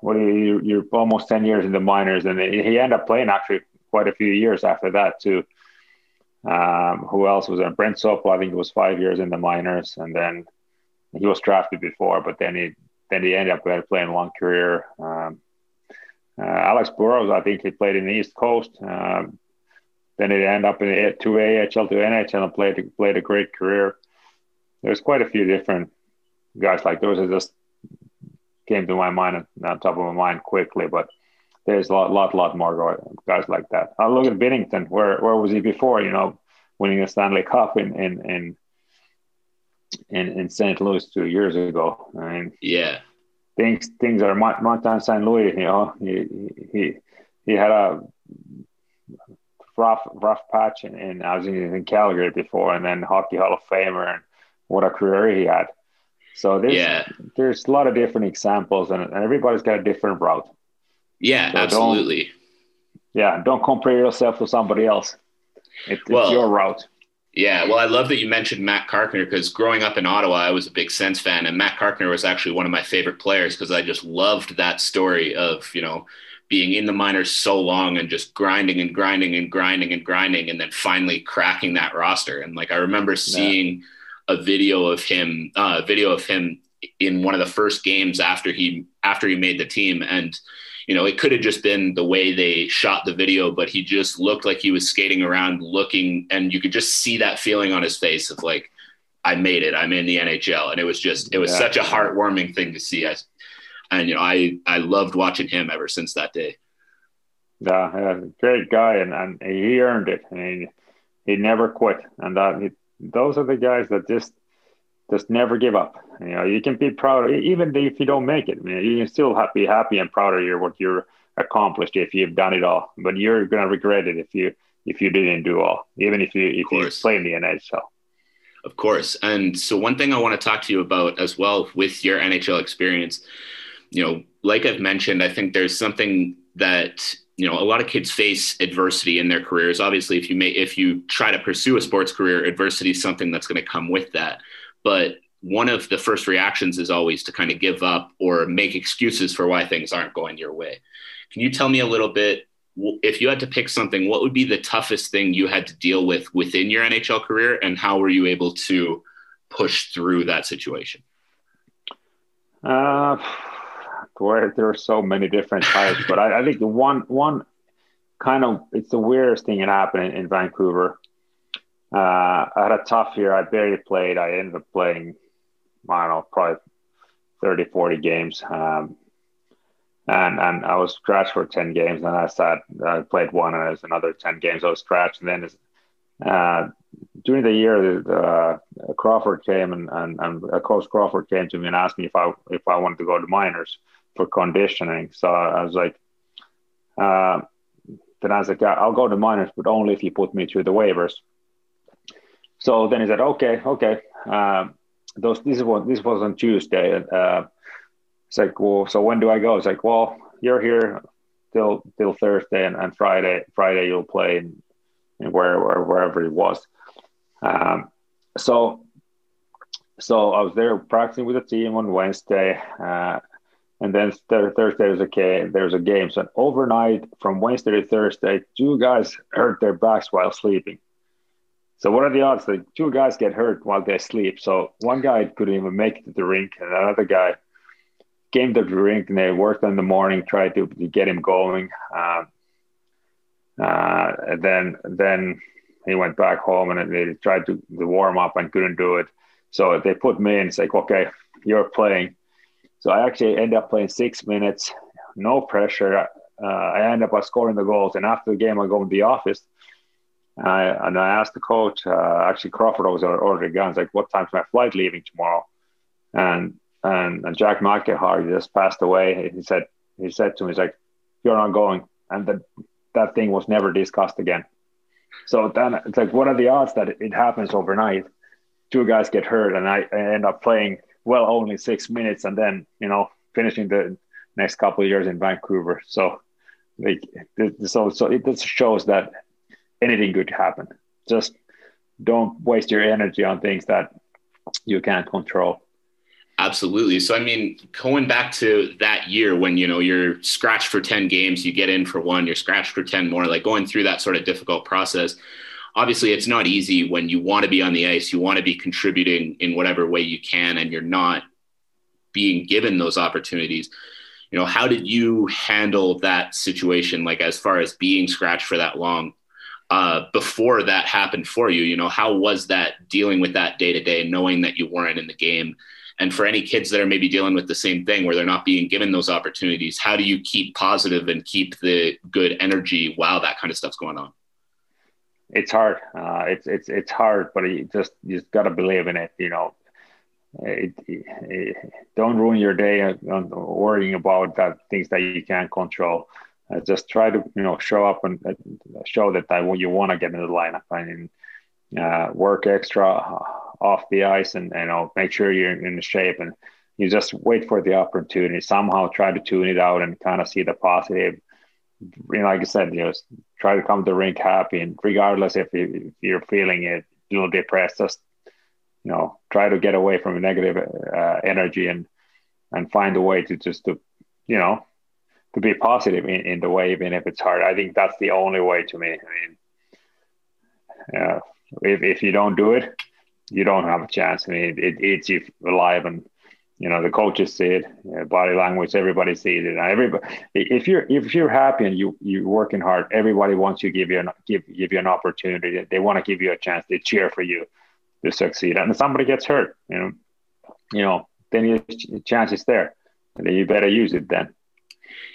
what you you're almost ten years in the minors, and he ended up playing actually quite a few years after that too. Um, who else was there? Brent Sopel, I think it was five years in the minors, and then he was drafted before, but then he then he ended up playing one career. Um, uh, Alex Burrows, I think he played in the East Coast. Um, then he ended up in the two AHL to NHL and played played a great career. There's quite a few different guys like those that just came to my mind on top of my mind quickly, but there's a lot, lot, lot more guys like that. I look at Binnington. Where where was he before? You know, winning a Stanley Cup in in in in, in St. Louis two years ago. I mean, yeah, things things are Martin St. Louis. You know, he he he had a rough rough patch, and, and I was in, in Calgary before, and then Hockey Hall of Famer, and what a career he had. So there's yeah. there's a lot of different examples, and, and everybody's got a different route. Yeah, so absolutely. Yeah, don't compare yourself to somebody else. It, well, it's your route. Yeah, well, I love that you mentioned Matt Carkner because growing up in Ottawa, I was a big Sens fan, and Matt Carkner was actually one of my favorite players because I just loved that story of you know being in the minors so long and just grinding and grinding and grinding and grinding, and then finally cracking that roster. And like I remember seeing yeah. a video of him, uh, a video of him in one of the first games after he after he made the team, and you know, it could have just been the way they shot the video, but he just looked like he was skating around looking, and you could just see that feeling on his face of like, I made it, I'm in the NHL. And it was just, it was yeah. such a heartwarming thing to see. I, and, you know, I, I loved watching him ever since that day. Yeah, yeah great guy. And, and he earned it. I mean, he never quit. And that, he, those are the guys that just, just never give up. You know, you can be proud, even if you don't make it. You can still be happy and proud of your what you're accomplished if you've done it all. But you're gonna regret it if you if you didn't do all, even if you if you play in the NHL. Of course. And so one thing I want to talk to you about as well with your NHL experience, you know, like I've mentioned, I think there's something that you know a lot of kids face adversity in their careers obviously if you may if you try to pursue a sports career adversity is something that's going to come with that but one of the first reactions is always to kind of give up or make excuses for why things aren't going your way. Can you tell me a little bit if you had to pick something, what would be the toughest thing you had to deal with within your NHL career, and how were you able to push through that situation? Uh, there, there are so many different types, but I, I, think the one one kind of it's the weirdest thing that happened in, in Vancouver uh, I had a tough year. I barely played. I ended up playing, I don't know, probably 30, 40 games. Um, and and I was scratched for 10 games. And I sat, I played one, and it was another 10 games I was scratched. And then uh, during the year, uh, Crawford came and, and, and Coach Crawford came to me and asked me if I if I wanted to go to minors for conditioning. So I was like, uh, then I was like, I'll go to minors, but only if you put me through the waivers. So then he said, okay, okay. Uh, those this was this was on Tuesday. Uh, it's like, well, so when do I go? It's like, well, you're here till till Thursday and, and Friday. Friday you'll play in, in where, where wherever it was. Um, so so I was there practicing with the team on Wednesday, uh, and then th- Thursday there's a game. There's a game. So overnight, from Wednesday to Thursday, two guys hurt their backs while sleeping. So what are the odds that two guys get hurt while they sleep? So one guy couldn't even make it to the rink, and another guy came to the rink and they worked in the morning, tried to, get him going. Um, uh, and then then he went back home and they tried to, to warm up and couldn't do it. So they put me in. It's like, okay, you're playing. So I actually end up playing six minutes, no pressure. Uh, I end up scoring the goals. And after the game, I go in the office I, and I asked the coach, uh, actually Crawford was already gone. It's like, what time's my flight leaving tomorrow? And, and, and Jack McIlhargey just passed away. He said, he said to me, he's like, you're not going. And that, that thing was never discussed again. So then it's like, what are the odds that it happens overnight? Two guys get hurt and I, I end up playing well only six minutes and then, you know, finishing the next couple years in Vancouver. So like so so it just shows that anything could happen. Just don't waste your energy on things that you can't control. Absolutely. So I mean, going back to that year when you know you're scratched for 10 games, you get in for one, you're scratched for 10 more, like going through that sort of difficult process. Obviously, it's not easy when you want to be on the ice, you want to be contributing in whatever way you can and you're not being given those opportunities. You know, how did you handle that situation like as far as being scratched for that long? Uh, before that happened for you? You know, how was that dealing with that day to day, knowing that you weren't in the game? And for any kids that are maybe dealing with the same thing where they're not being given those opportunities, how do you keep positive and keep the good energy while that kind of stuff's going on? It's hard. Uh, it's it's it's hard, but you just you just gotta believe in it. You know, it, it, don't ruin your day on worrying about that things that you can't control uh, just try to you know show up and uh, show that I, you want to get in the lineup. And uh, work extra off the ice and you know make sure you're in shape and you just wait for the opportunity. Somehow try to tune it out and kind of see the positive. You know like I said you know try to come to the rink happy and regardless if, you, if you're feeling it a little depressed just you know try to get away from negative uh, energy and and find a way to just to you know to be positive in, in the way, even if it's hard. I think that's the only way to me. I mean, yeah, if, if you don't do it, you don't have a chance. I mean, it, eats you alive, and you know the coaches see it, you know, body language, everybody sees it. And everybody, if you're if you're happy and you you're working hard, everybody wants to give you an give give you an opportunity. They want to give you a chance. They cheer for you to succeed. And if somebody gets hurt, you know, you know, then your chance is there, you better use it then.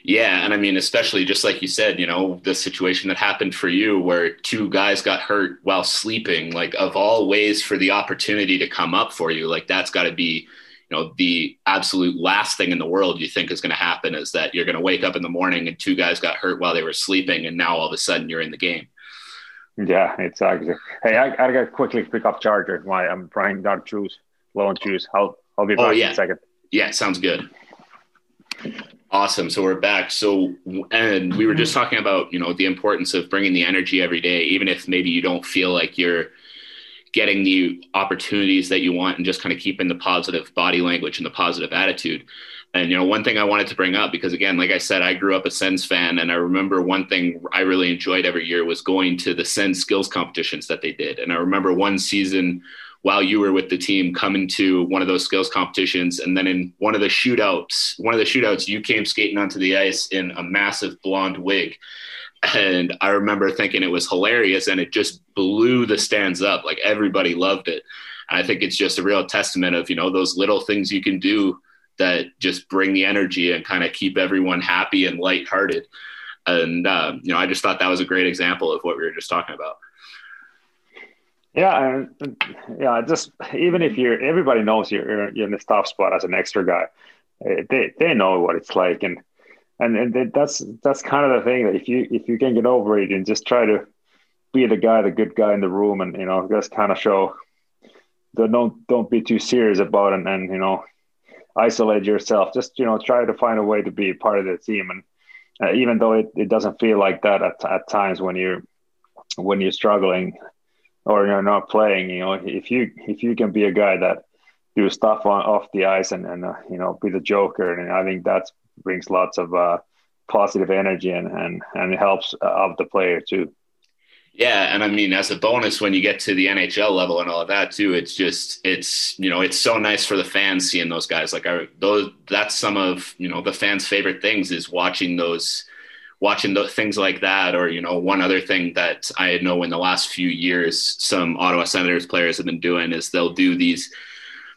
Yeah, and I mean, especially just like you said, you know, the situation that happened for you where two guys got hurt while sleeping, like of all ways for the opportunity to come up for you, like that's got to be, you know, the absolute last thing in the world you think is going to happen is that you're going to wake up in the morning and two guys got hurt while they were sleeping, and now all of a sudden you're in the game. Yeah, exactly. Hey, I, I got to quickly pick up charger. Why I'm trying to choose, low and choose. I'll I'll be oh, back oh, yeah. in a second. Yeah, sounds good. Awesome. So we're back. So, and we were just talking about, you know, the importance of bringing the energy every day, even if maybe you don't feel like you're getting the opportunities that you want and just kind of keeping the positive body language and the positive attitude. And, you know, one thing I wanted to bring up, because again, like I said, I grew up a Sens fan. And I remember one thing I really enjoyed every year was going to the Sens skills competitions that they did. And I remember one season while you were with the team coming to one of those skills competitions. And then in one of the shootouts one of the shootouts you came skating onto the ice in a massive blonde wig. And i remember thinking it was hilarious and it just blew the stands up. Like everybody loved it. And i think it's just a real testament of you know those little things you can do that just bring the energy and kind of keep everyone happy and lighthearted. And um, you know i just thought that was a great example of what we were just talking about yeah, and yeah, just even if you're, everybody knows you're you're in the tough spot as an extra guy. Eh, they they know what it's like, and and and that's that's kind of the thing that if you if you can get over it and just try to be the guy, the good guy in the room, and you know just kind of show that don't don't be too serious about it, and, and you know isolate yourself. Just you know try to find a way to be part of the team, and uh, even though it, it doesn't feel like that at, at times when you're when you're struggling or you're not playing. You know, if you if you can be a guy that do stuff on off the ice and and uh, you know be the joker, and I think that brings lots of uh, positive energy and and and helps uh, of the player too. Yeah, and I mean, as a bonus, when you get to the NHL level and all of that too, it's just it's you know it's so nice for the fans seeing those guys. Like I, those, that's some of you know the fans' favorite things is watching those, watching the things like that. Or you know, one other thing that I know in the last few years, some Ottawa Senators players have been doing is they'll do these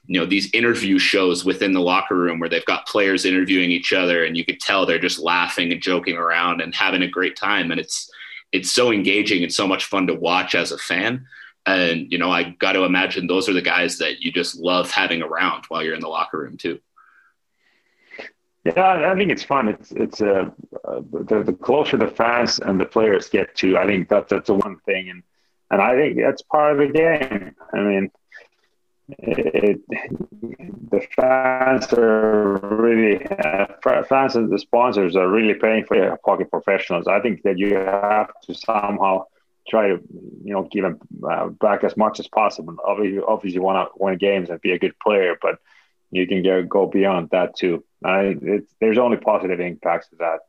you know these interview shows within the locker room where they've got players interviewing each other and you could tell they're just laughing and joking around and having a great time and it's it's so engaging and so much fun to watch as a fan and you know i got to imagine those are the guys that you just love having around while you're in the locker room too yeah i think it's fun it's it's uh, uh the, the closer the fans and the players get to i think that that's the one thing and and i think that's part of the game i mean it, the fans are really uh, fans and the sponsors are really paying for your hockey professionals. I think that you have to somehow try to you know give them uh, back as much as possible. Obviously, obviously you want to win games and be a good player, but you can go, go beyond that too. I, there's only positive impacts to that.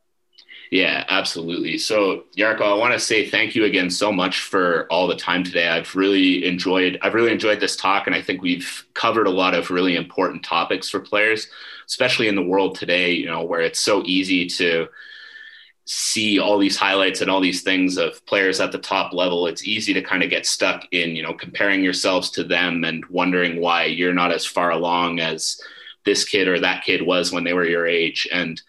Yeah, absolutely. So, Jarkko, I want to say thank you again so much for all the time today. I've really enjoyed I've really enjoyed this talk and I think we've covered a lot of really important topics for players, especially in the world today, you know, where it's so easy to see all these highlights and all these things of players at the top level. It's easy to kind of get stuck in, you know, comparing yourselves to them and wondering why you're not as far along as this kid or that kid was when they were your age and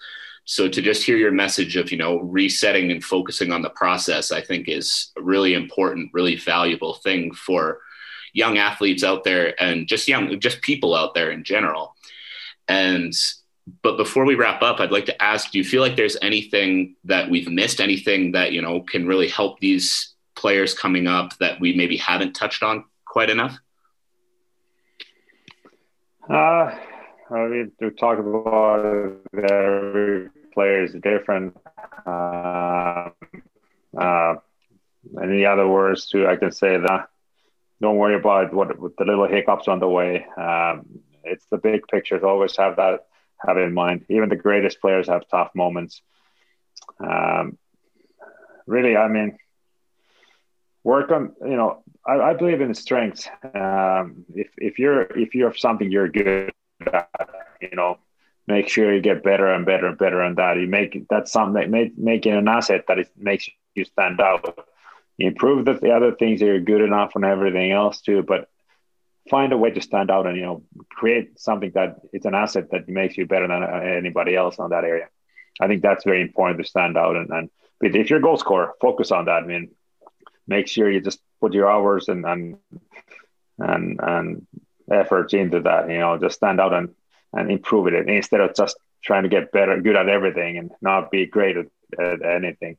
so to just hear your message of you know resetting and focusing on the process i think is a really important really valuable thing for young athletes out there and just young just people out there in general and but before we wrap up i'd like to ask do you feel like there's anything that we've missed anything that you know can really help these players coming up that we maybe haven't touched on quite enough uh I mean, to talk about every player is different. Uh, uh, any other words too? I can say that don't worry about what, the little hiccups on the way. Um, it's the big picture. Always have that have in mind. Even the greatest players have tough moments. Um, really, I mean, work on. You know, I, I believe in strengths. Um, if if you're if you have something you're good at, you know, make sure you get better and better and better on that. You make that's something make, making an asset that it makes you stand out. You improve the, the other things that you're good enough and everything else too, but find a way to stand out and you know create something that it's an asset that makes you better than uh, anybody else on that area. I think that's very important to stand out and, and if you're a goal scorer, focus on that. I mean, make sure you just put your hours and and and, and efforts into that. You know, just stand out and and improve it instead of just trying to get better, good at everything and not be great at, at anything.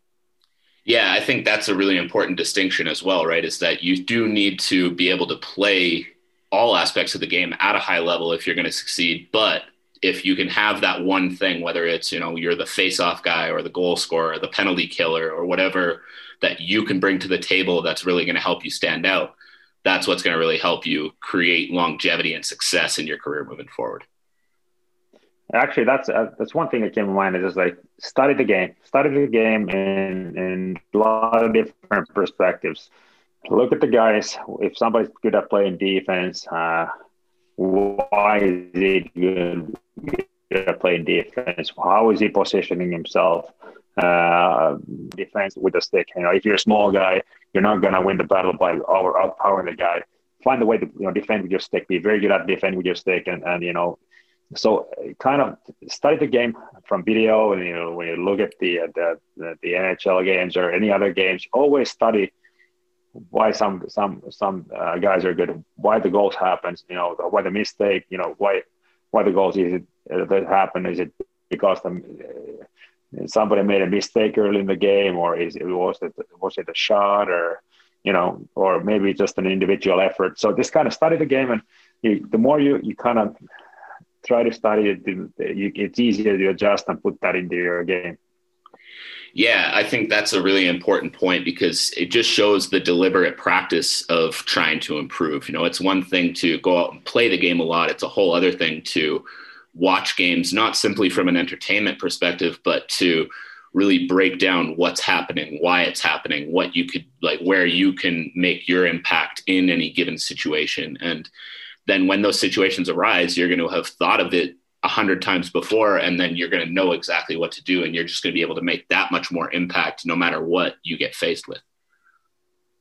Yeah, I think that's a really important distinction as well, right? Is that you do need to be able to play all aspects of the game at a high level if you're going to succeed. But if you can have that one thing, whether it's, you know, you're the face-off guy or the goal scorer, or the penalty killer or whatever that you can bring to the table that's really going to help you stand out, that's what's going to really help you create longevity and success in your career moving forward. Actually, that's uh, that's one thing that came to mind. Is just like study the game, study the game in in a lot of different perspectives. Look at the guys. If somebody's good at playing defense, uh, why is he good, at playing defense? How is he positioning himself? Uh, defense with a stick. You know, if you're a small guy, you're not gonna win the battle by over outpowering the guy. Find a way to you know defend with your stick. Be very good at defending with your stick, and and you know so kind of study the game from video and you know when you look at the, the the NHL games or any other games always study why some some some uh, guys are good why the goals happen you know why the mistake you know why why the goals is it uh, that happen is it because the, uh, somebody made a mistake early in the game or is it was it was it a shot or you know or maybe just an individual effort so just kind of study the game and you, the more you you kind of try to study it, it's easier to adjust and put that into your game. Yeah, I think that's a really important point because it just shows the deliberate practice of trying to improve. You know, it's one thing to go out and play the game a lot, it's a whole other thing to watch games, not simply from an entertainment perspective, but to really break down what's happening, why it's happening, what you could like, where you can make your impact in any given situation. And then when those situations arise, you're going to have thought of it a hundred times before, and then you're going to know exactly what to do, and you're just going to be able to make that much more impact no matter what you get faced with.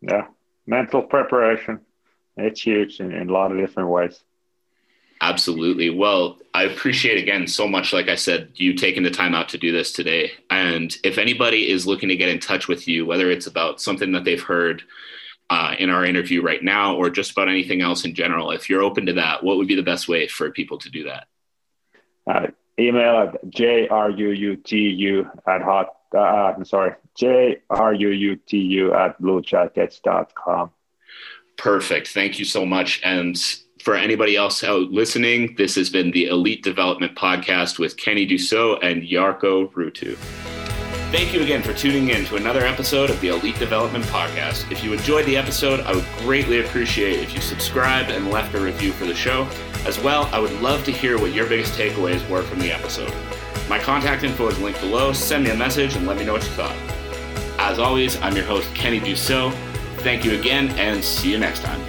Yeah, mental preparation. It's huge in, in a lot of different ways. Absolutely. Well, I appreciate again so much, like I said, you taking the time out to do this today. And if anybody is looking to get in touch with you, whether it's about something that they've heard uh, in our interview right now or just about anything else in general, if you're open to that, what would be the best way for people to do that? Uh, email at jruutu at hot, uh, I'm sorry, jruutu at bluejackets.com. Perfect. Thank you so much. And for anybody else out listening, this has been the Elite Development Podcast with Kenny Dussault and Jarkko Ruutu. Thank you again for tuning in to another episode of the Elite Development Podcast. If you enjoyed the episode, I would greatly appreciate if you subscribed and left a review for the show. As well, I would love to hear what your biggest takeaways were from the episode. My contact info is linked below. Send me a message and let me know what you thought. As always, I'm your host, Kenny Dussault. Thank you again, and see you next time.